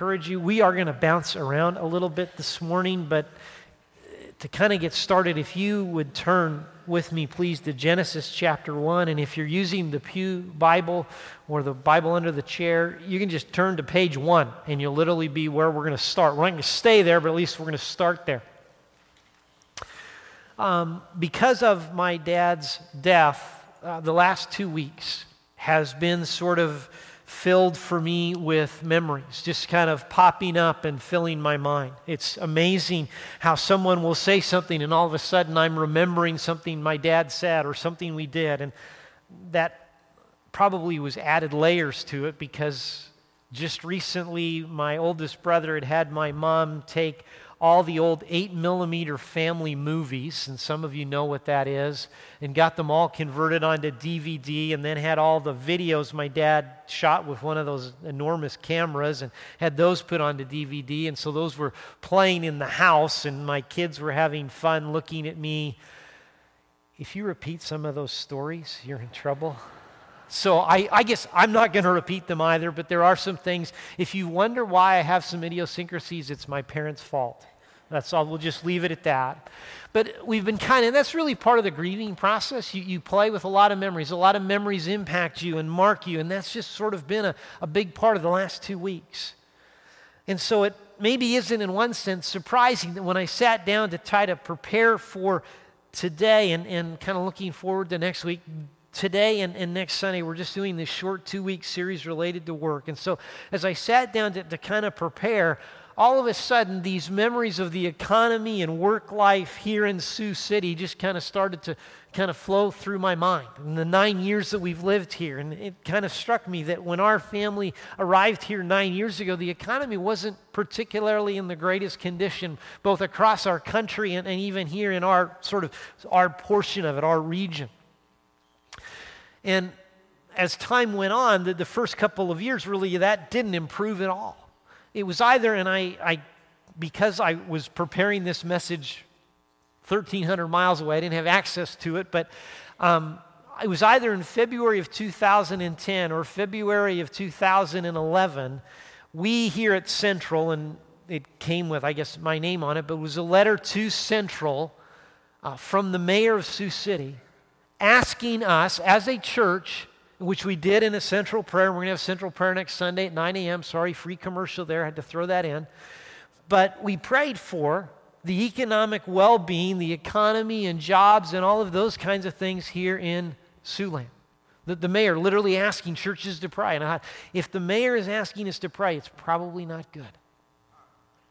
encourage you. We are going to bounce around a little bit this morning, but to kind of get started, if you would turn with me, please, to Genesis chapter 1. And if you're using the Pew Bible or the Bible under the chair, you can just turn to page 1 and you'll literally be where we're going to start. We're not going to stay there, but at least we're going to start there. Um, because of my dad's death, uh, the last two weeks has been sort of filled for me with memories, just kind of popping up and filling my mind. It's amazing how someone will say something and all of a sudden I'm remembering something my dad said or something we did. And that probably was added layers to it because just recently my oldest brother had had my mom take all the old 8 millimeter family movies, and some of you know what that is, and got them all converted onto DVD, and then had all the videos my dad shot with one of those enormous cameras and had those put onto DVD. And so those were playing in the house, and my kids were having fun looking at me. If you repeat some of those stories, you're in trouble. So I, I, guess I'm not going to repeat them either, but there are some things. If you wonder why I have some idiosyncrasies, it's my parents' fault. That's all. We'll just leave it at that. But we've been kind of, and that's really part of the grieving process. You, you play with a lot of memories. A lot of memories impact you and mark you, and that's just sort of been a, a big part of the last two weeks. And so it maybe isn't, in one sense, surprising that when I sat down to try to prepare for today and, and kind of looking forward to next week, today and, and next Sunday, we're just doing this short two week series related to work. And so as I sat down to, to kind of prepare, all of a sudden, these memories of the economy and work life here in Sioux City just kind of started to kind of flow through my mind in the nine years that we've lived here. And it kind of struck me that when our family arrived here nine years ago, the economy wasn't particularly in the greatest condition, both across our country and, and even here in our sort of our portion of it, our region. And as time went on, the, the first couple of years, really, that didn't improve at all. It was either, and I, I because I was preparing this message 1,300 miles away, I didn't have access to it, but um, it was either in February of 2010 or February of 2011. We here at Central, and it came with, I guess, my name on it, but it was a letter to Central uh, from the mayor of Sioux City asking us as a church which we did in a central prayer. We're going to have central prayer next Sunday at 9 a.m. Sorry, free commercial there. I had to throw that in. But we prayed for the economic well being, the economy and jobs and all of those kinds of things here in Siouxland. The, the mayor literally asking churches to pray. And I if the mayor is asking us to pray, it's probably not good.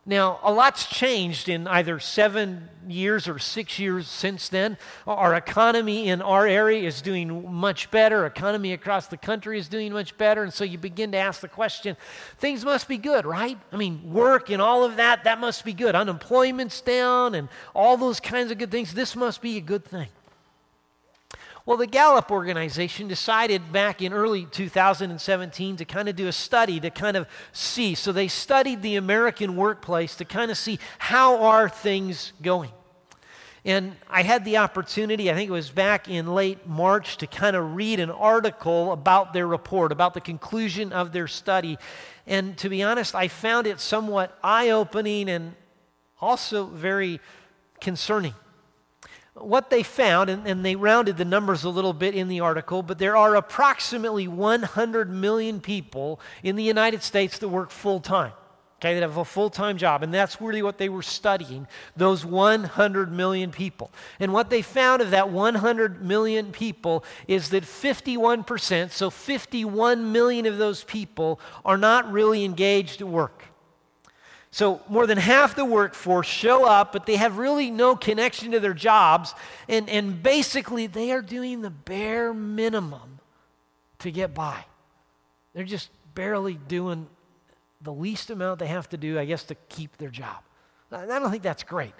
Now, a lot's changed in either seven years or six years since then. Our economy in our area is doing much better. Economy across the country is doing much better. And so you begin to ask the question things must be good, right? I mean, work and all of that, that must be good. Unemployment's down and all those kinds of good things. This must be a good thing. Well, the Gallup organization decided back in early 2017 to kind of do a study to kind of see. So they studied the American workplace to kind of see how are things going. And I had the opportunity, I think it was back in late March, to kind of read an article about their report, about the conclusion of their study. And to be honest, I found it somewhat eye opening and also very concerning what they found, and, and, they rounded the numbers a little bit in the article, but there are approximately 100 million people in the United States that work full time. Okay, that have a full time job. And that's really what they were studying those 100 million people. And what they found of that 100 million people is that 51%, so 51 million of those people, are not really engaged at work. So, more than half the workforce show up, but they have really no connection to their jobs. And, and basically, they are doing the bare minimum to get by. They're just barely doing the least amount they have to do, I guess, to keep their job. I don't think that's great.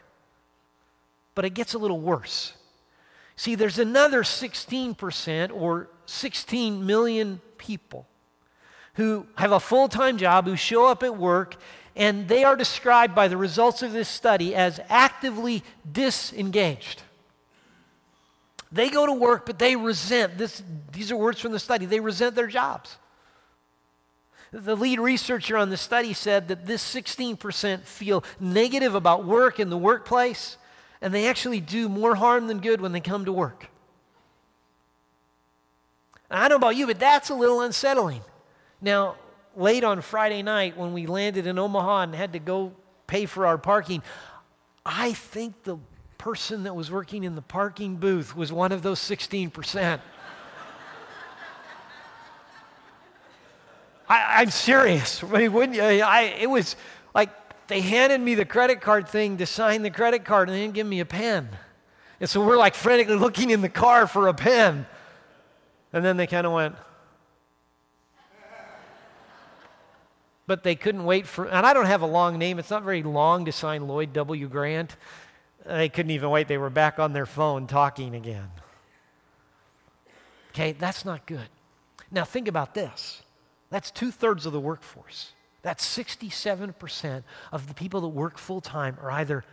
But it gets a little worse. See, there's another 16% or 16 million people who have a full time job, who show up at work, and they are described by the results of this study as actively disengaged. They go to work, but they resent this. These are words from the study. They resent their jobs. The lead researcher on the study said that this 16% feel negative about work in the workplace, and they actually do more harm than good when they come to work. I don't know about you, but that's a little unsettling. Now, late on Friday night when we landed in Omaha and had to go pay for our parking, I think the person that was working in the parking booth was one of those 16%. I, am serious. I mean, wouldn't you? I, it was like they handed me the credit card thing to sign the credit card and they didn't give me a pen. And so we're like frantically looking in the car for a pen. And then they kind of went, but they couldn't wait for, and I don't have a long name. It's not very long to sign Lloyd W. Grant. They couldn't even wait. They were back on their phone talking again. Okay, that's not good. Now, think about this that's two thirds of the workforce. That's 67% of the people that work full time are either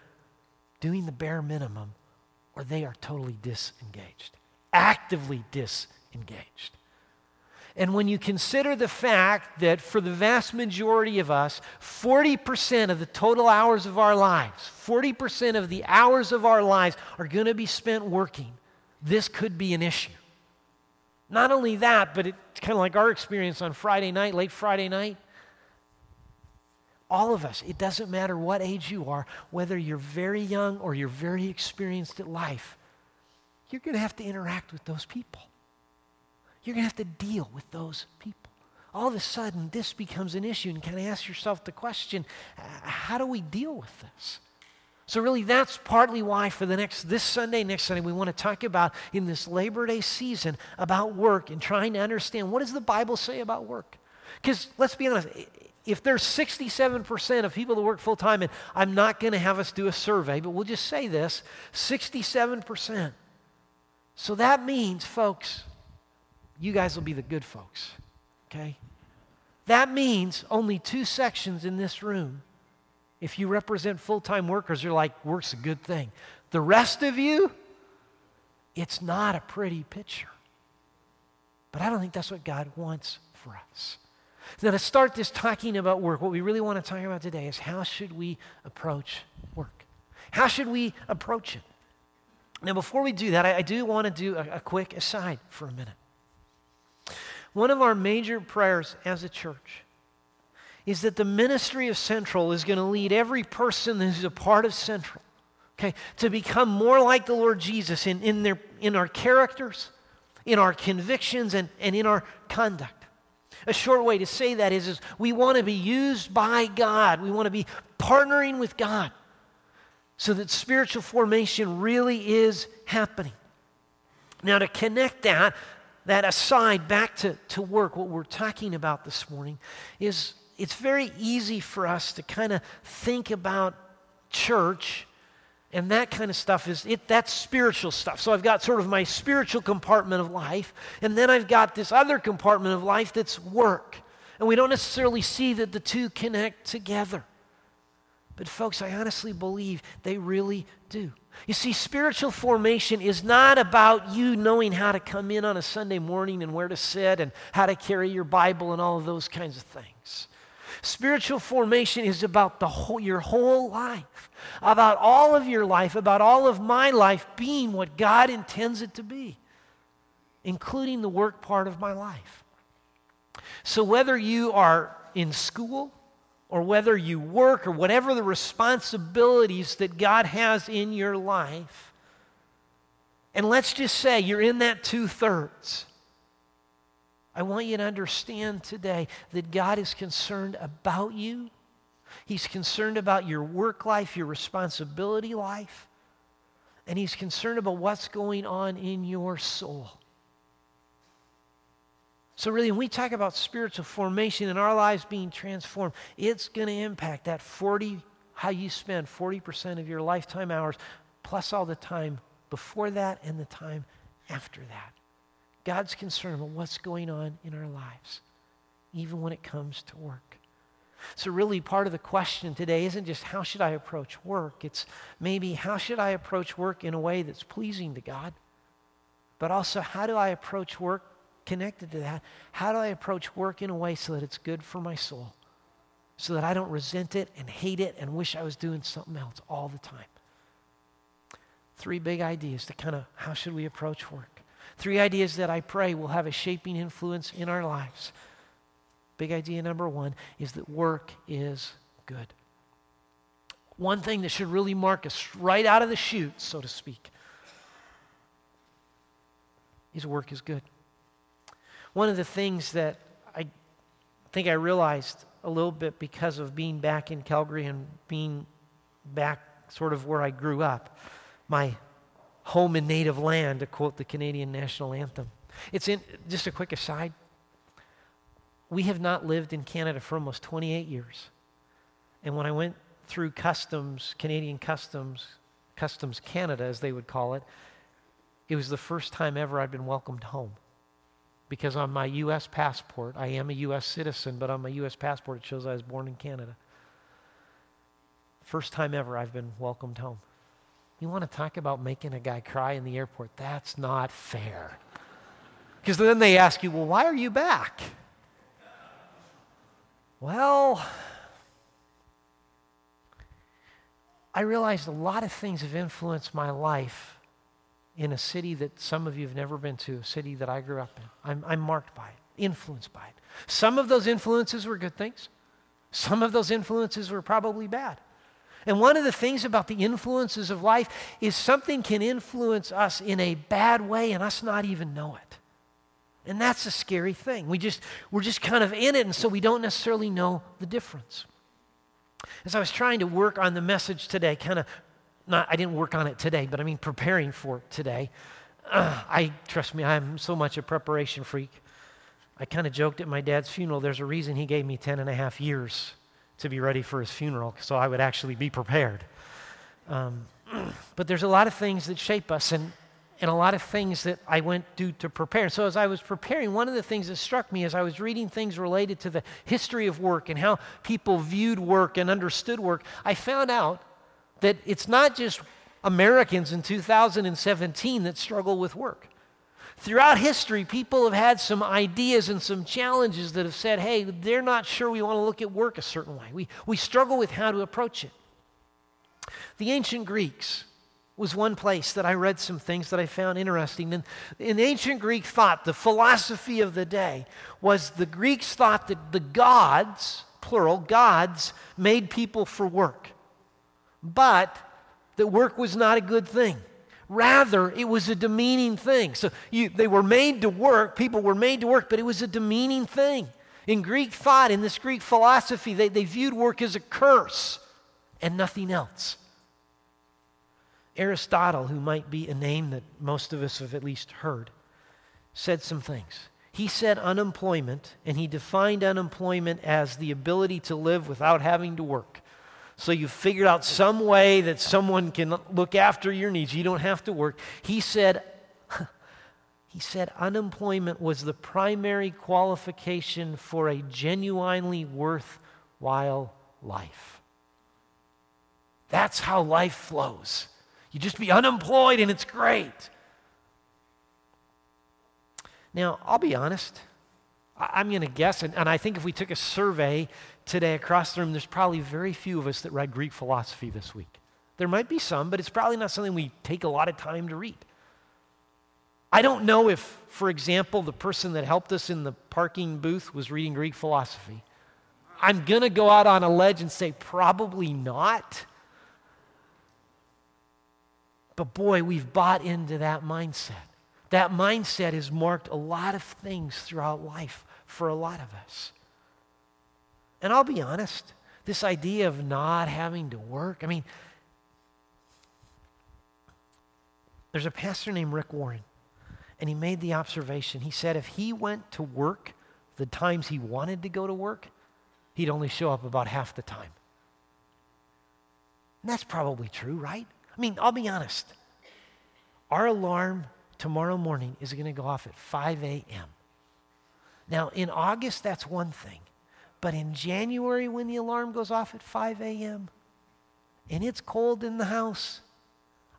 doing the bare minimum or they are totally disengaged, actively disengaged. And when you consider the fact that for the vast majority of us, 40% of the total hours of our lives, 40% of the hours of our lives are going to be spent working, this could be an issue. Not only that, but it's kind of like our experience on Friday night, late Friday night. All of us, it doesn't matter what age you are, whether you're very young or you're very experienced at life, you're going to have to interact with those people you're going to have to deal with those people. All of a sudden, this becomes an issue, and kind of ask yourself the question uh, how do we deal with this? So, really, that's partly why for the next, this Sunday, next Sunday, we want to talk about in this Labor Day season about work and trying to understand what does the Bible say about work? Because let's be honest, if there's 67% of people that work full time, and I'm not going to have us do a survey, but we'll just say this 67%. So that means, folks, you guys will be the good folks, okay? That means only two sections in this room. If you represent full time workers, you're like, work's a good thing. The rest of you, it's not a pretty picture. But I don't think that's what God wants for us. Now, to start this talking about work, what we really want to talk about today is how should we approach work? How should we approach it? Now, before we do that, I, I do want to do a, a quick aside for a minute. One of our major prayers as a church is that the ministry of Central is going to lead every person who's a part of Central, okay, to become more like the Lord Jesus in, in, their, in our characters, in our convictions, and, and in our conduct. A short way to say that is, is we want to be used by God. We want to be partnering with God so that spiritual formation really is happening. Now, to connect that, that aside, back to, to work, what we're talking about this morning is it's very easy for us to kind of think about church and that kind of stuff is it that's spiritual stuff. So i've got sort of my spiritual compartment of life and then i've got this other compartment of life that's work. And we don't necessarily see that the two connect together. But folks i honestly believe they really do you see, spiritual formation is not about you knowing how to come in on a Sunday morning and where to sit and how to carry your Bible and all of those kinds of things. Spiritual formation is about the whole, your whole life, about all of your life, about all of my life being what God intends it to be, including the work part of my life. So, whether you are in school, or whether you work or whatever the responsibilities that God has in your life, and let's just say you're in that two thirds. I want you to understand today that God is concerned about you. He's concerned about your work life, your responsibility life, and He's concerned about what's going on in your soul. So, really, when we talk about spiritual formation and our lives being transformed, it's going to impact that 40, how you spend 40% of your lifetime hours, plus all the time before that and the time after that. God's concerned about what's going on in our lives, even when it comes to work. So, really, part of the question today isn't just how should I approach work, it's maybe how should I approach work in a way that's pleasing to God, but also how do I approach work connected to that, how do I approach work in a way so that it's good for my soul? So that I don't resent it and hate it and wish I was doing something else all the time. Three big ideas to kind of how should we approach work? Three ideas that I pray will have a shaping influence in our lives. Big idea number one is that work is good. One thing that should really mark us right out of the chute, so to speak, is work is good. One of the things that I think I realized a little bit because of being back in Calgary and being back sort of where I grew up, my home and native land, to quote the Canadian national anthem. It's in, just a quick aside. We have not lived in Canada for almost 28 years. And when I went through customs, Canadian customs, Customs Canada, as they would call it, it was the first time ever I'd been welcomed home. Because on my U.S. passport, I am a U.S. citizen, but on my U.S. passport it shows I was born in Canada. First time ever I've been welcomed home. You want to talk about making a guy cry in the airport? That's not fair. Because then they ask you, well, why are you back? Well, I realized a lot of things have influenced my life in a city that some of you have never been to, a city that I grew up in. I'm, I'm marked by it, influenced by it. Some of those influences were good things, some of those influences were probably bad. And one of the things about the influences of life is something can influence us in a bad way and us not even know it. And that's a scary thing. We just, we're just kind of in it, and so we don't necessarily know the difference. As I was trying to work on the message today, kind of, not, I didn't work on it today, but I mean preparing for today. Uh, I, trust me, I'm so much a preparation freak. I kind of joked at my dad's funeral, there's a reason he gave me 10 and a half years to be ready for his funeral, so I would actually be prepared. Um, but there's a lot of things that shape us, and and a lot of things that I went to to prepare. So as I was preparing, one of the things that struck me as I was reading things related to the history of work and how people viewed work and understood work, I found out that it's not just Americans in 2017 that struggle with work. Throughout history, people have had some ideas and some challenges that have said, hey, they're not sure we want to look at work a certain way. We, we struggle with how to approach it. The ancient Greeks, was one place that I read some things that I found interesting. And in ancient Greek thought, the philosophy of the day was the Greeks thought that the gods, plural, gods, made people for work, but that work was not a good thing. Rather, it was a demeaning thing. So you, they were made to work, people were made to work, but it was a demeaning thing. In Greek thought, in this Greek philosophy, they, they viewed work as a curse and nothing else. Aristotle, who might be a name that most of us have at least heard, said some things. He said unemployment, and he defined unemployment as the ability to live without having to work. So you figured out some way that someone can look after your needs. You don't have to work. He said, he said unemployment was the primary qualification for a genuinely worthwhile life. That's how life flows. You just be unemployed and it's great. Now, I'll be honest. I'm going to guess, and, and I think if we took a survey today across the room, there's probably very few of us that read Greek philosophy this week. There might be some, but it's probably not something we take a lot of time to read. I don't know if, for example, the person that helped us in the parking booth was reading Greek philosophy. I'm going to go out on a ledge and say probably not. But boy, we've bought into that mindset. That mindset has marked a lot of things throughout life for a lot of us. And I'll be honest, this idea of not having to work, I mean, there's a pastor named Rick Warren, and he made the observation. He said if he went to work the times he wanted to go to work, he'd only show up about half the time. And that's probably true, right? I mean, I'll be honest. Our alarm tomorrow morning is going to go off at 5 a.m. Now, in August, that's one thing. But in January, when the alarm goes off at 5 a.m. and it's cold in the house,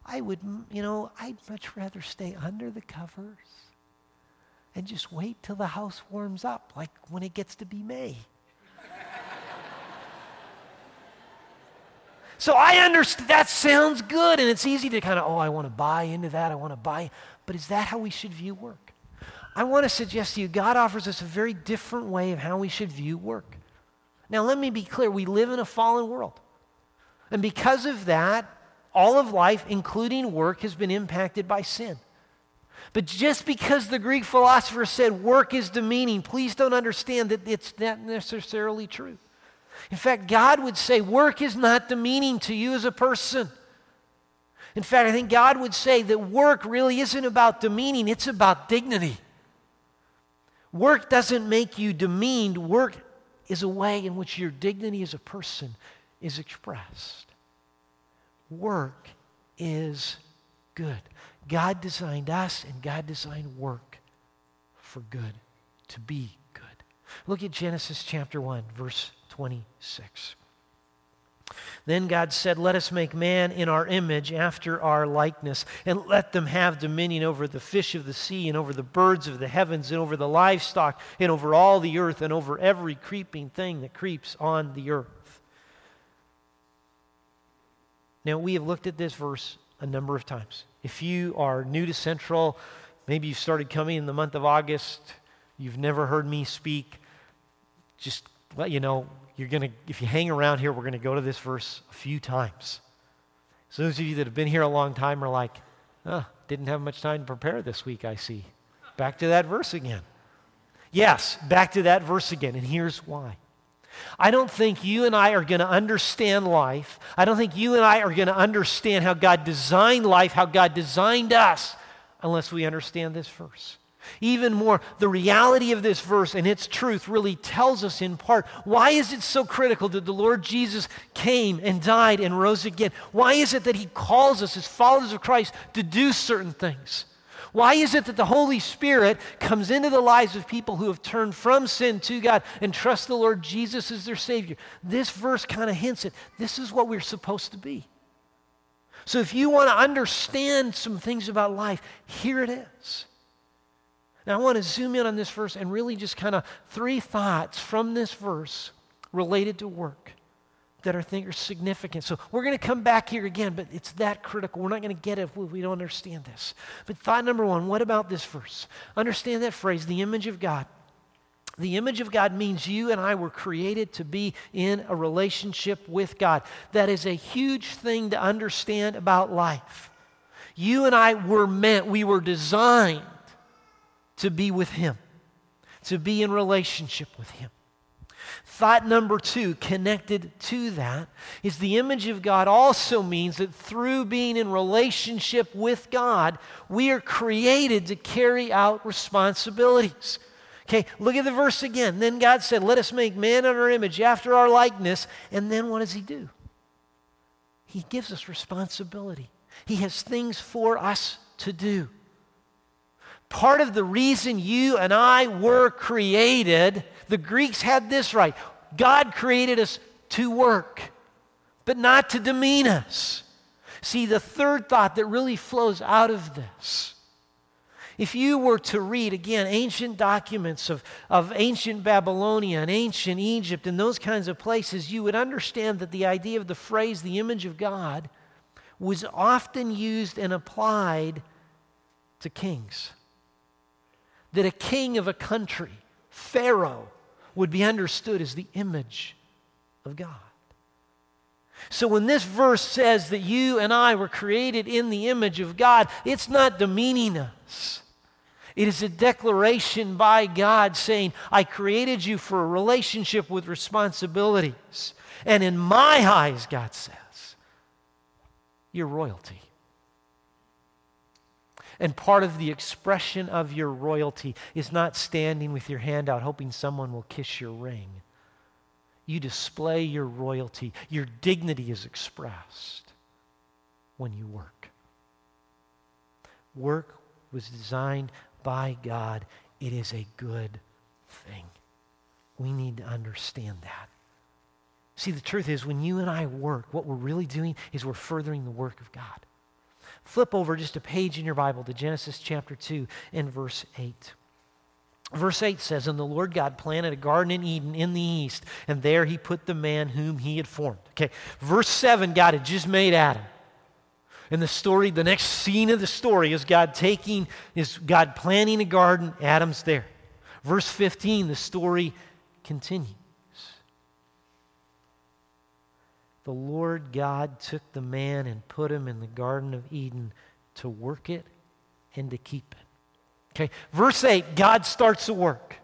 I would, you know, I'd much rather stay under the covers and just wait till the house warms up, like when it gets to be May. so I understand that sounds good, and it's easy to kind of, oh, I want to buy into that, I want to buy. But is that how we should view work? I want to suggest to you, God offers us a very different way of how we should view work. Now, let me be clear we live in a fallen world. And because of that, all of life, including work, has been impacted by sin. But just because the Greek philosopher said work is demeaning, please don't understand that it's not necessarily true. In fact, God would say work is not demeaning to you as a person. In fact, I think God would say that work really isn't about demeaning, it's about dignity. Work doesn't make you demeaned, work is a way in which your dignity as a person is expressed. Work is good. God designed us and God designed work for good, to be good. Look at Genesis chapter 1, verse 26. Then God said, Let us make man in our image, after our likeness, and let them have dominion over the fish of the sea, and over the birds of the heavens, and over the livestock, and over all the earth, and over every creeping thing that creeps on the earth. Now, we have looked at this verse a number of times. If you are new to Central, maybe you've started coming in the month of August, you've never heard me speak, just let you know you're going to, if you hang around here, we're going to go to this verse a few times. So those of you that have been here a long time are like, oh, didn't have much time to prepare this week, I see. Back to that verse again. Yes, back to that verse again, and here's why. I don't think you and I are going to understand life. I don't think you and I are going to understand how God designed life, how God designed us, unless we understand this verse. Even more, the reality of this verse and its truth really tells us in part why is it so critical that the Lord Jesus came and died and rose again? Why is it that he calls us as followers of Christ to do certain things? Why is it that the Holy Spirit comes into the lives of people who have turned from sin to God and trust the Lord Jesus as their Savior? This verse kind of hints at this is what we're supposed to be. So if you want to understand some things about life, here it is. Now, I want to zoom in on this verse and really just kind of three thoughts from this verse related to work that I think are significant. So we're going to come back here again, but it's that critical. We're not going to get it if we don't understand this. But thought number one what about this verse? Understand that phrase, the image of God. The image of God means you and I were created to be in a relationship with God. That is a huge thing to understand about life. You and I were meant, we were designed to be with Him, to be in relationship with Him. Thought number two, connected to that, is the image of God also means that through being in relationship with God, we are created to carry out responsibilities. Okay, look at the verse again. Then God said, Let us make man in our image after our likeness. And then what does He do? He gives us responsibility, He has things for us to do. Part of the reason you and I were created, the Greeks had this right. God created us to work, but not to demean us. See, the third thought that really flows out of this. If you were to read, again, ancient documents of, of ancient Babylonia and ancient Egypt and those kinds of places, you would understand that the idea of the phrase, the image of God, was often used and applied to kings that a king of a country, Pharaoh, would be understood as the image of God. So when this verse says that you and I were created in the image of God, it's not demeaning us. It is a declaration by God saying, I created you for a relationship with responsibilities. And in my eyes, God says, you're royalty. And part of the expression of your royalty is not standing with your hand out hoping someone will kiss your ring. You display your royalty, your dignity is expressed when you work. Work was designed by God, it is a good thing. We need to understand that. See, the truth is, when you and I work, what we're really doing is we're furthering the work of God. Flip over just a page in your Bible to Genesis chapter 2 and verse 8. Verse 8 says, And the Lord God planted a garden in Eden in the east, and there he put the man whom he had formed. Okay, verse 7, God had just made Adam. And the story, the next scene of the story is God taking, is God planting a garden, Adam's there. Verse 15, the story continues. The Lord God took the man and put him in the Garden of Eden to work it and to keep it. Okay, verse 8, God starts the work.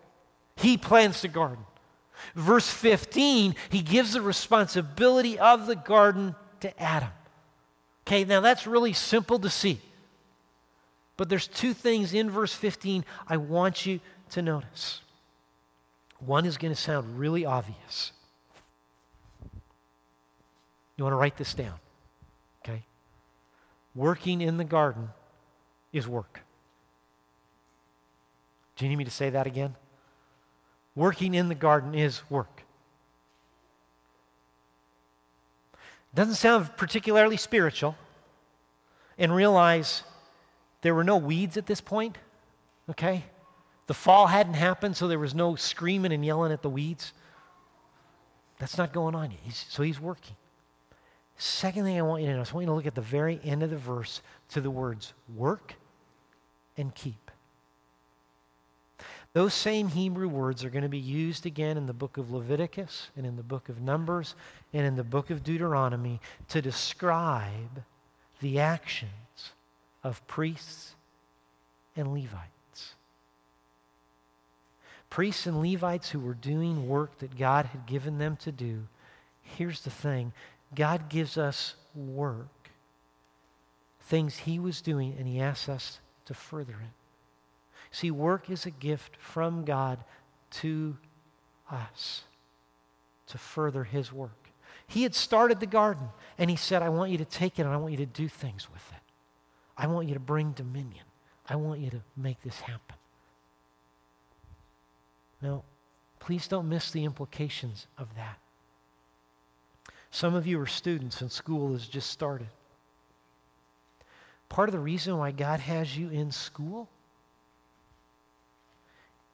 He plants the garden. Verse 15, he gives the responsibility of the garden to Adam. Okay, now that's really simple to see. But there's two things in verse 15 I want you to notice. One is going to sound really obvious. You want to write this down, okay? Working in the garden is work. Do you need me to say that again? Working in the garden is work. Doesn't sound particularly spiritual. And realize there were no weeds at this point, okay? The fall hadn't happened, so there was no screaming and yelling at the weeds. That's not going on yet. He's, so he's working. Second thing I want you to know, I want you to look at the very end of the verse to the words work and keep. Those same Hebrew words are going to be used again in the book of Leviticus and in the book of Numbers and in the book of Deuteronomy to describe the actions of priests and Levites. Priests and Levites who were doing work that God had given them to do. Here's the thing God gives us work, things He was doing, and He asks us to further it. See, work is a gift from God to us to further His work. He had started the garden, and He said, I want you to take it and I want you to do things with it. I want you to bring dominion. I want you to make this happen. Now, please don't miss the implications of that. Some of you are students and school has just started. Part of the reason why God has you in school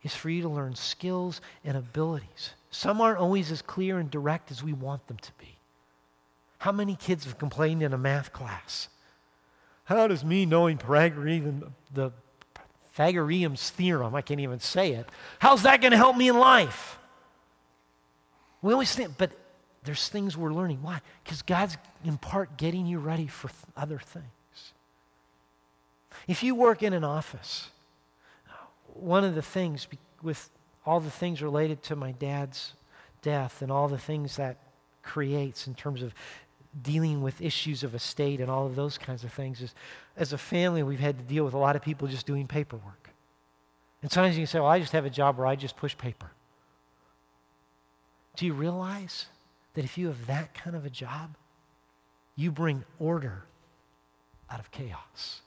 is for you to learn skills and abilities. Some aren't always as clear and direct as we want them to be. How many kids have complained in a math class? How does me knowing Pythagorean, the Pythagorean's theorem, I can't even say it, how's that going to help me in life? We always think, but there's things we're learning. Why? Because God's in part getting you ready for th- other things. If you work in an office, one of the things with all the things related to my dad's death and all the things that creates in terms of dealing with issues of estate and all of those kinds of things is as a family we've had to deal with a lot of people just doing paperwork and sometimes you can say well i just have a job where i just push paper do you realize that if you have that kind of a job you bring order out of chaos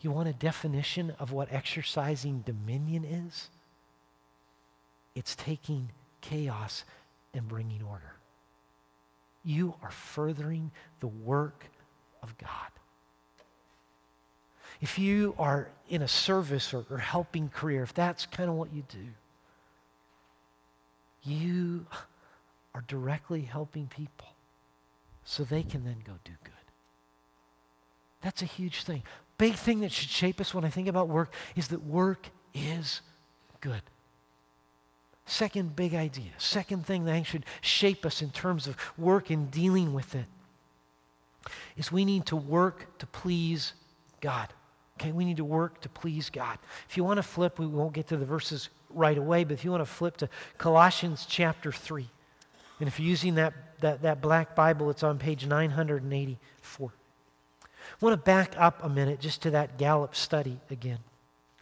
you want a definition of what exercising dominion is? It's taking chaos and bringing order. You are furthering the work of God. If you are in a service or, or helping career, if that's kind of what you do, you are directly helping people so they can then go do good. That's a huge thing big thing that should shape us when I think about work is that work is good. Second big idea, second thing that should shape us in terms of work and dealing with it is we need to work to please God. Okay, we need to work to please God. If you want to flip, we won't get to the verses right away, but if you want to flip to Colossians chapter 3, and if you're using that, that, that black Bible, it's on page 984. I want to back up a minute just to that Gallup study again.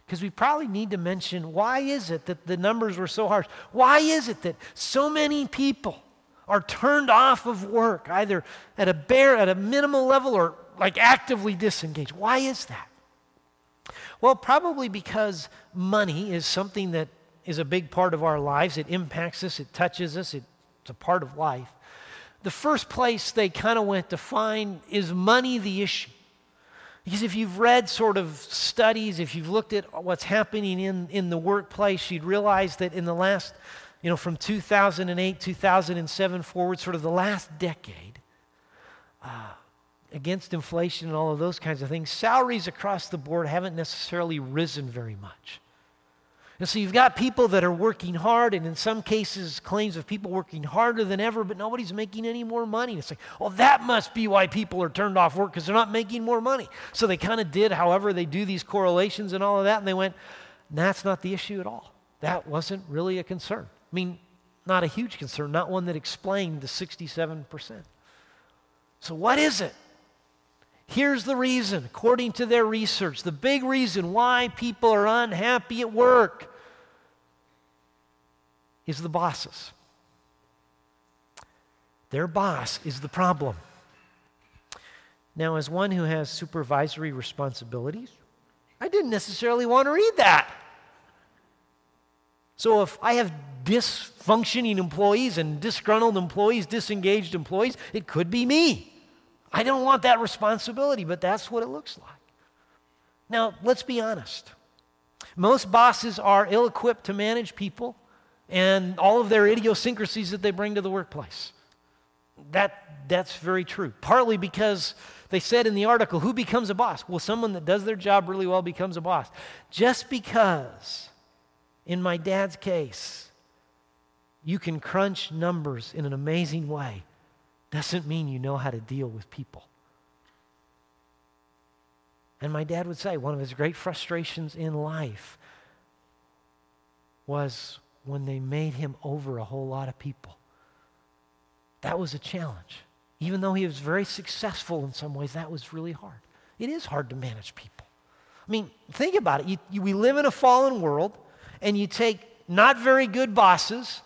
Because we probably need to mention why is it that the numbers were so harsh? Why is it that so many people are turned off of work, either at a bare, at a minimal level or like actively disengaged? Why is that? Well, probably because money is something that is a big part of our lives. It impacts us, it touches us, it's a part of life. The first place they kind of went to find is money the issue. Because if you've read sort of studies, if you've looked at what's happening in, in the workplace, you'd realize that in the last, you know, from 2008, 2007 forward, sort of the last decade, uh, against inflation and all of those kinds of things, salaries across the board haven't necessarily risen very much. And so you've got people that are working hard, and in some cases, claims of people working harder than ever, but nobody's making any more money. And it's like, well, that must be why people are turned off work because they're not making more money. So they kind of did, however, they do these correlations and all of that, and they went, that's not the issue at all. That wasn't really a concern. I mean, not a huge concern, not one that explained the 67%. So, what is it? Here's the reason, according to their research, the big reason why people are unhappy at work is the bosses. Their boss is the problem. Now, as one who has supervisory responsibilities, I didn't necessarily want to read that. So if I have dysfunctioning employees and disgruntled employees, disengaged employees, it could be me. I don't want that responsibility, but that's what it looks like. Now, let's be honest. Most bosses are ill equipped to manage people and all of their idiosyncrasies that they bring to the workplace. That, that's very true. Partly because they said in the article, who becomes a boss? Well, someone that does their job really well becomes a boss. Just because, in my dad's case, you can crunch numbers in an amazing way doesn't mean you know how to deal with people. And my dad would say one of his great frustrations in life was when they made him over a whole lot of people. That was a challenge. Even though he was very successful in some ways, that was really hard. It is hard to manage people. I mean, think about it. You, you, we live in a fallen world, and you take not very good bosses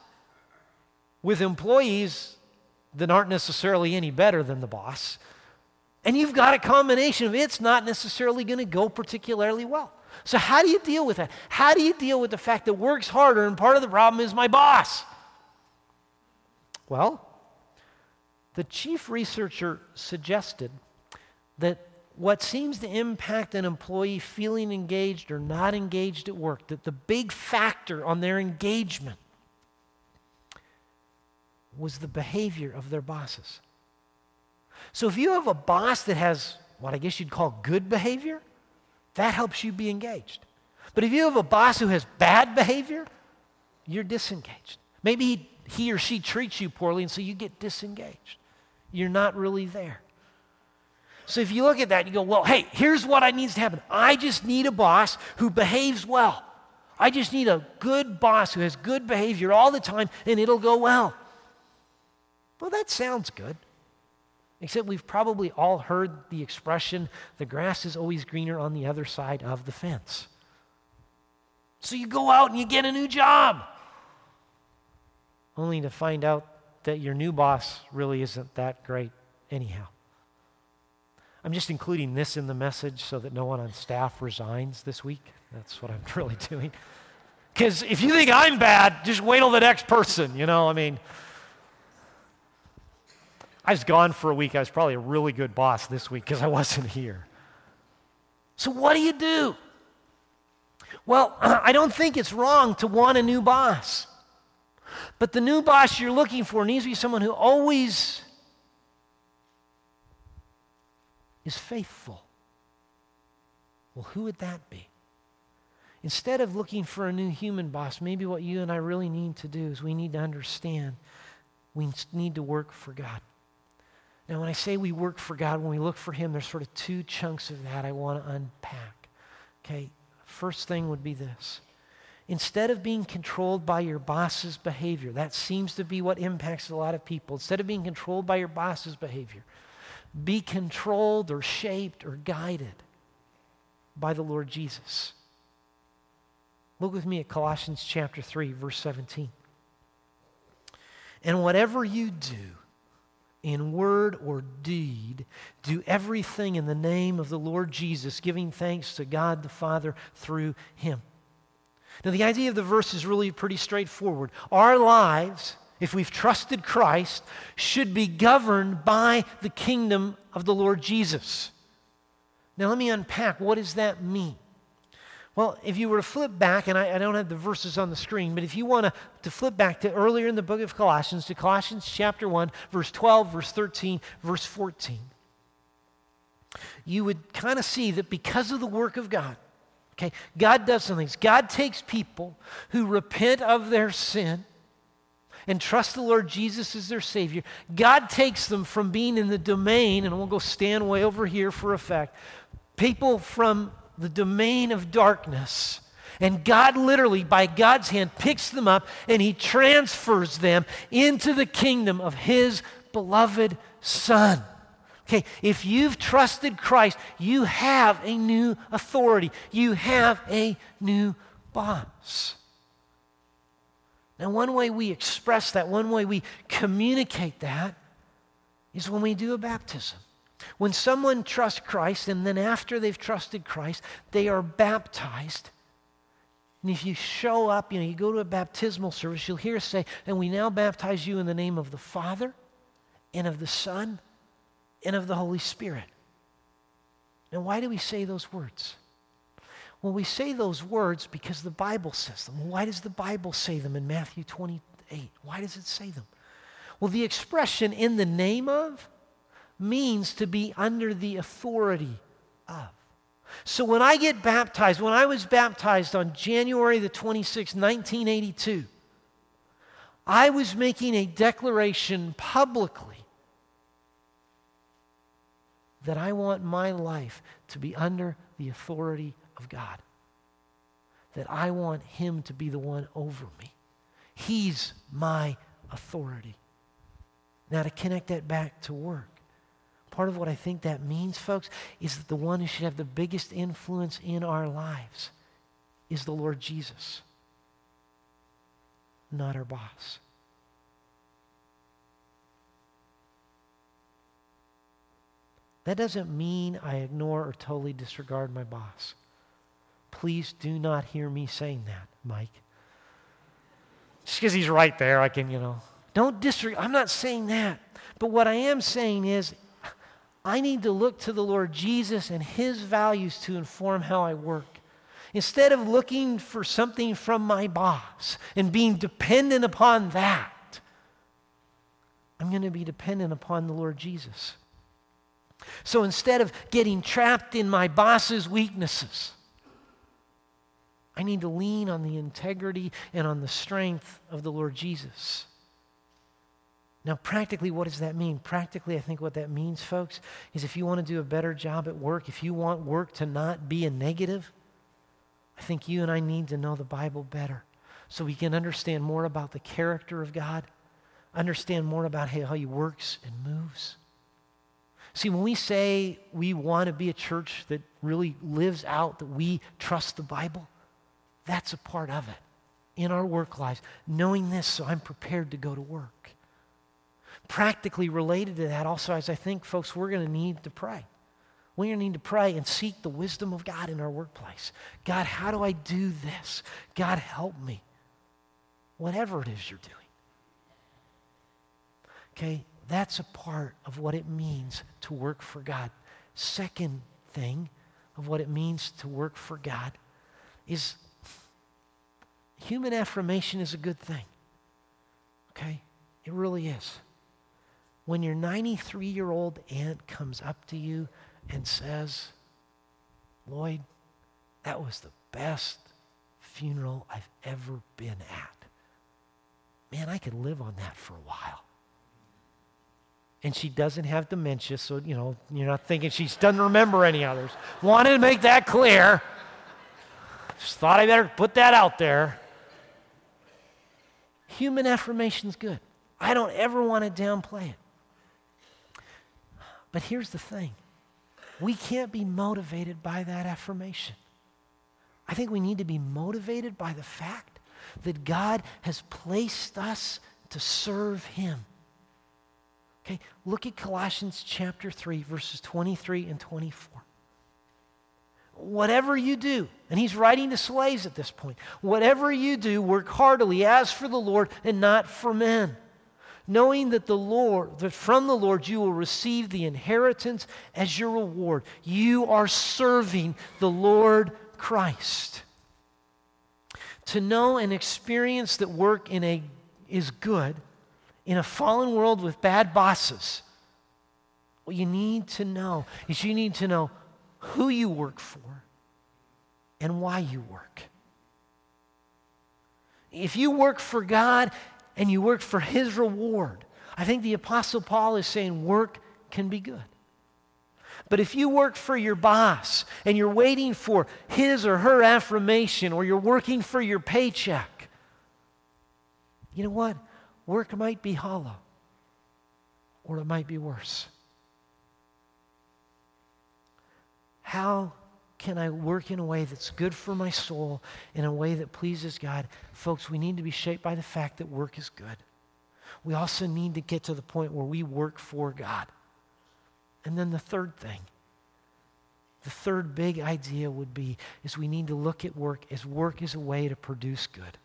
with employees that aren't necessarily any better than the boss. And you've got a combination of it's not necessarily going to go particularly well. So, how do you deal with that? How do you deal with the fact that work's harder and part of the problem is my boss? Well, the chief researcher suggested that what seems to impact an employee feeling engaged or not engaged at work, that the big factor on their engagement was the behavior of their bosses. So if you have a boss that has what I guess you'd call good behavior, that helps you be engaged. But if you have a boss who has bad behavior, you're disengaged. Maybe he, or she treats you poorly, and so you get disengaged. You're not really there. So if you look at that, you go, well, hey, here's what I needs to happen. I just need a boss who behaves well. I just need a good boss who has good behavior all the time, and it'll go well. Well, that sounds good. Except we've probably all heard the expression the grass is always greener on the other side of the fence. So you go out and you get a new job, only to find out that your new boss really isn't that great, anyhow. I'm just including this in the message so that no one on staff resigns this week. That's what I'm really doing. Because if you think I'm bad, just wait till the next person, you know, I mean. I was gone for a week. I was probably a really good boss this week because I wasn't here. So, what do you do? Well, I don't think it's wrong to want a new boss. But the new boss you're looking for needs to be someone who always is faithful. Well, who would that be? Instead of looking for a new human boss, maybe what you and I really need to do is we need to understand we need to work for God. Now, when I say we work for God, when we look for Him, there's sort of two chunks of that I want to unpack. Okay, first thing would be this. Instead of being controlled by your boss's behavior, that seems to be what impacts a lot of people. Instead of being controlled by your boss's behavior, be controlled or shaped or guided by the Lord Jesus. Look with me at Colossians chapter 3, verse 17. And whatever you do, in word or deed, do everything in the name of the Lord Jesus, giving thanks to God the Father through him. Now, the idea of the verse is really pretty straightforward. Our lives, if we've trusted Christ, should be governed by the kingdom of the Lord Jesus. Now, let me unpack what does that mean? Well, if you were to flip back, and I, I don't have the verses on the screen, but if you want to, to flip back to earlier in the book of Colossians, to Colossians chapter 1, verse 12, verse 13, verse 14, you would kind of see that because of the work of God, okay, God does some things. God takes people who repent of their sin and trust the Lord Jesus as their Savior. God takes them from being in the domain, and we'll go stand way over here for effect, people from the domain of darkness. And God literally, by God's hand, picks them up and He transfers them into the kingdom of His beloved Son. Okay, if you've trusted Christ, you have a new authority, you have a new boss. Now, one way we express that, one way we communicate that, is when we do a baptism. When someone trusts Christ, and then after they've trusted Christ, they are baptized. And if you show up, you know, you go to a baptismal service, you'll hear say, and we now baptize you in the name of the Father, and of the Son, and of the Holy Spirit. Now, why do we say those words? Well, we say those words because the Bible says them. Why does the Bible say them in Matthew 28? Why does it say them? Well, the expression in the name of means to be under the authority of. So when I get baptized, when I was baptized on January the 26th, 1982, I was making a declaration publicly that I want my life to be under the authority of God. That I want Him to be the one over me. He's my authority. Now, to connect that back to work, Part of what I think that means, folks, is that the one who should have the biggest influence in our lives is the Lord Jesus, not our boss. That doesn't mean I ignore or totally disregard my boss. Please do not hear me saying that, Mike. Just because he's right there, I can, you know. Don't disregard. I'm not saying that. But what I am saying is I need to look to the Lord Jesus and his values to inform how I work. Instead of looking for something from my boss and being dependent upon that, I'm going to be dependent upon the Lord Jesus. So instead of getting trapped in my boss's weaknesses, I need to lean on the integrity and on the strength of the Lord Jesus. Now, practically, what does that mean? Practically, I think what that means, folks, is if you want to do a better job at work, if you want work to not be a negative, I think you and I need to know the Bible better so we can understand more about the character of God, understand more about how He works and moves. See, when we say we want to be a church that really lives out that we trust the Bible, that's a part of it in our work lives. Knowing this, so I'm prepared to go to work practically related to that also as I think, folks, we're going to need to pray. We're going to need to pray and seek the wisdom of God in our workplace. God, how do I do this? God, help me. Whatever it is you're doing. Okay, that's a part of what it means to work for God. Second thing of what it means to work for God is human affirmation is a good thing. Okay? It really is when your 93 year old aunt comes up to you and says, Lloyd, that was the best funeral I've ever been at. Man, I could live on that for a while. And she doesn't have dementia, so, you know, you're not thinking she doesn't remember any others. Wanted to make that clear. Just thought I better put that out there. Human affirmation is good. I don't ever want to downplay it. But here's the thing we can't be motivated by that affirmation. I think we need to be motivated by the fact that God has placed us to serve Him. Okay, look at Colossians chapter 3, verses 23 and 24. Whatever you do, and he's writing to slaves at this point, whatever you do, work heartily as for the Lord and not for men knowing that the Lord, that from the Lord you will receive the inheritance as your reward. You are serving the Lord Christ. To know and experience that work in a is good in a fallen world with bad bosses, what you need to know is you need to know who you work for and why you work. If you work for God and you work for His reward, I think the Apostle Paul is saying work can be good. But if you work for your boss and you're waiting for his or her affirmation or you're working for your paycheck, you know what? Work might be hollow or it might be worse. How can I work in a way that's good for my soul, in a way that pleases God? Folks, we need to be shaped by the fact that work is good. We also need to get to the point where we work for God. And then the third thing, the third big idea would be is we need to look at work as work is a way to produce good.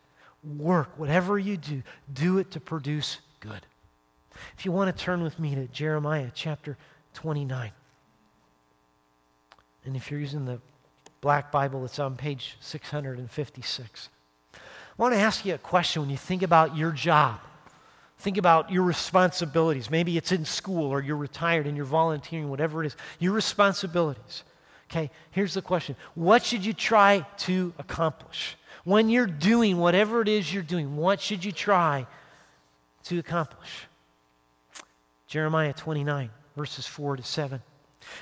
Work, whatever you do, do it to produce good. If you want to turn with me to Jeremiah chapter 29. And if you're using the black Bible, it's on page 656. I want to ask you a question when you think about your job. Think about your responsibilities. Maybe it's in school or you're retired and you're volunteering, whatever it is. Your responsibilities. Okay, here's the question What should you try to accomplish? When you're doing whatever it is you're doing, what should you try to accomplish? Jeremiah 29, verses 4 to 7.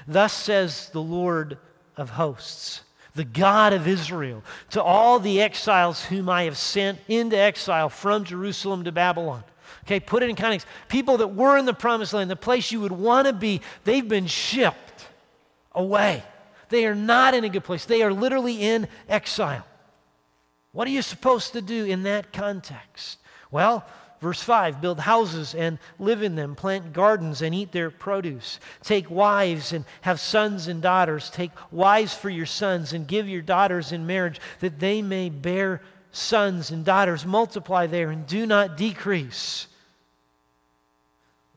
Thus says the Lord of hosts, the God of Israel, to all the exiles whom I have sent into exile from Jerusalem to Babylon. Okay, put it in context. People that were in the promised land, the place you would want to be, they've been shipped away. They are not in a good place. They are literally in exile. What are you supposed to do in that context? Well, Verse 5 build houses and live in them, plant gardens and eat their produce. Take wives and have sons and daughters. Take wives for your sons and give your daughters in marriage that they may bear sons and daughters. Multiply there and do not decrease.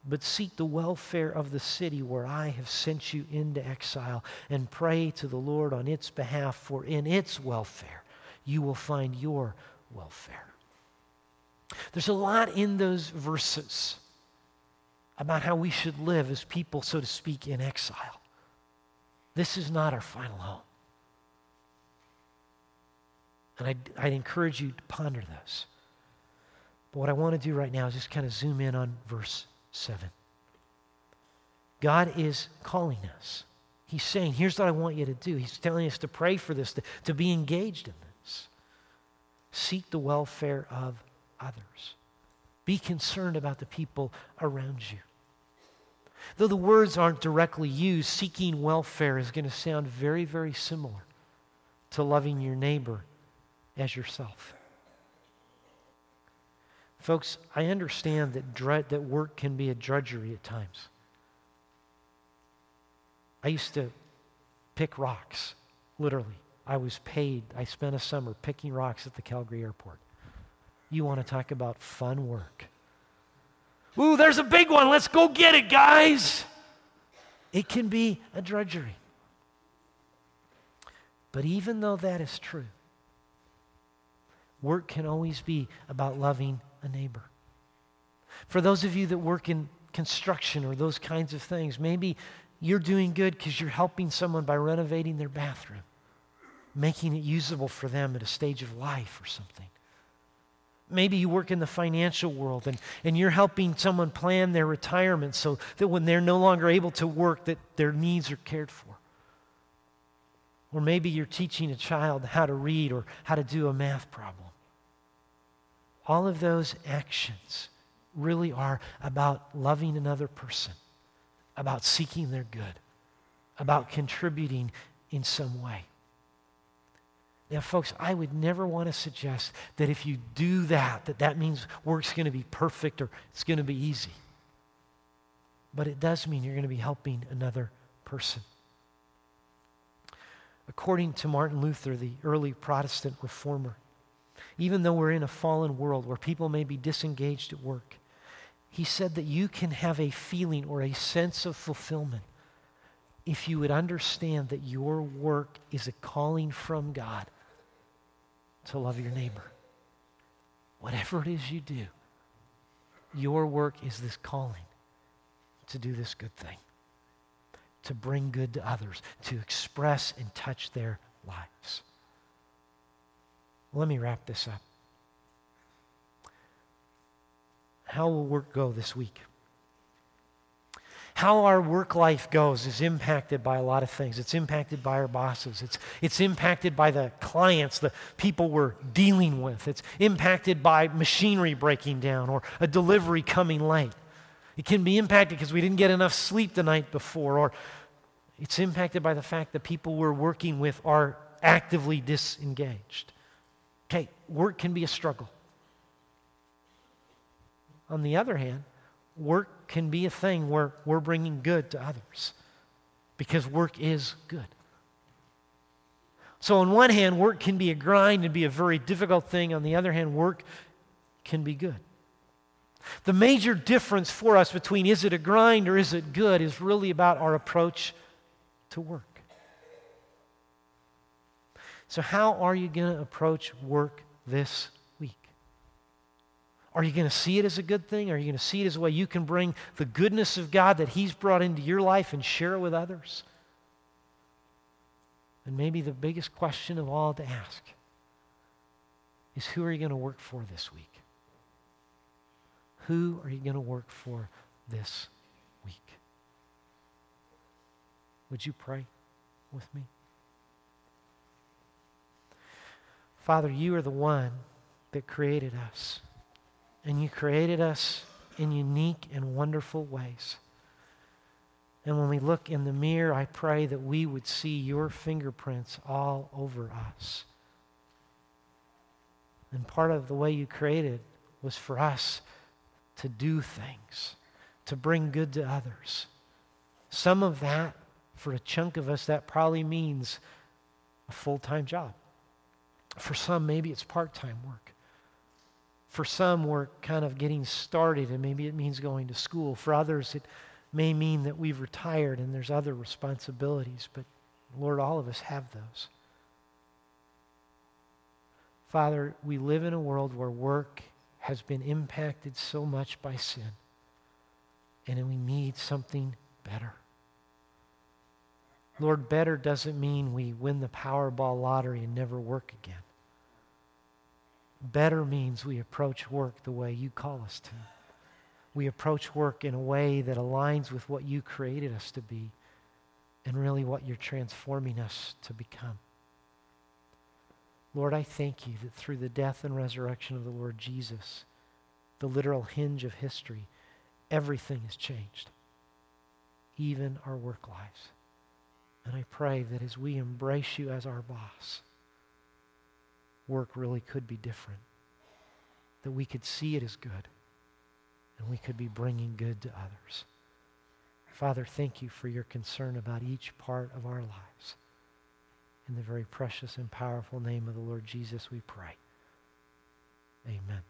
But seek the welfare of the city where I have sent you into exile and pray to the Lord on its behalf, for in its welfare you will find your welfare. There's a lot in those verses about how we should live as people, so to speak, in exile. This is not our final home. And I'd, I'd encourage you to ponder this. But what I want to do right now is just kind of zoom in on verse 7. God is calling us. He's saying, here's what I want you to do. He's telling us to pray for this, to, to be engaged in this. Seek the welfare of others. Be concerned about the people around you. Though the words aren't directly used, seeking welfare is going to sound very, very similar to loving your neighbor as yourself. Folks, I understand that, that work can be a drudgery at times. I used to pick rocks, literally. I was paid. I spent a summer picking rocks at the Calgary airport. You want to talk about fun work. Ooh, there's a big one. Let's go get it, guys. It can be a drudgery. But even though that is true, work can always be about loving a neighbor. For those of you that work in construction or those kinds of things, maybe you're doing good because you're helping someone by renovating their bathroom, making it usable for them at a stage of life or something. Maybe you work in the financial world and, and you're helping someone plan their retirement so that when they're no longer able to work, that their needs are cared for. Or maybe you're teaching a child how to read or how to do a math problem. All of those actions really are about loving another person, about seeking their good, about contributing in some way. Now, folks, I would never want to suggest that if you do that, that that means work's going to be perfect or it's going to be easy. But it does mean you're going to be helping another person. According to Martin Luther, the early Protestant reformer, even though we're in a fallen world where people may be disengaged at work, He said that you can have a feeling or a sense of fulfillment if you would understand that your work is a calling from God to love your neighbor. Whatever it is you do, your work is this calling to do this good thing, to bring good to others, to express and touch their lives. Let me wrap this up. How will work go this week? How our work life goes is impacted by a lot of things. It's impacted by our bosses. It's, it's impacted by the clients, the people we're dealing with. It's impacted by machinery breaking down or a delivery coming late. It can be impacted because we didn't get enough sleep the night before, or it's impacted by the fact that people we're working with are actively disengaged. Okay, work can be a struggle. On the other hand, work can be a thing where we're bringing good to others because work is good. So, on one hand, work can be a grind and be a very difficult thing. On the other hand, work can be good. The major difference for us between is it a grind or is it good is really about our approach to work. So, how are you going to approach work this? Are you going to see it as a good thing? Are you going to see it as a way you can bring the goodness of God that He's brought into your life and share it with others? And maybe the biggest question of all to ask is who are you going to work for this week? Who are you going to work for this week? Would you pray with me? Father, you are the one that created us. And you created us in unique and wonderful ways. And when we look in the mirror, I pray that we would see your fingerprints all over us. And part of the way you created was for us to do things, to bring good to others. Some of that, for a chunk of us, that probably means a full time job. For some, maybe it's part time work. For some, we're kind of getting started, and maybe it means going to school. For others, it may mean that we've retired and there's other responsibilities, but Lord, all of us have those. Father, we live in a world where work has been impacted so much by sin, and we need something better. Lord, better doesn't mean we win the Powerball lottery and never work again. Better means we approach work the way you call us to. We approach work in a way that aligns with what you created us to be and really what you're transforming us to become. Lord, I thank you that through the death and resurrection of the Lord Jesus, the literal hinge of history, everything has changed, even our work lives. And I pray that as we embrace you as our boss, work really could be different. That we could see it as good and we could be bringing good to others. Father, thank you for your concern about each part of our lives. In the very precious and powerful name of the Lord Jesus, we pray. Amen.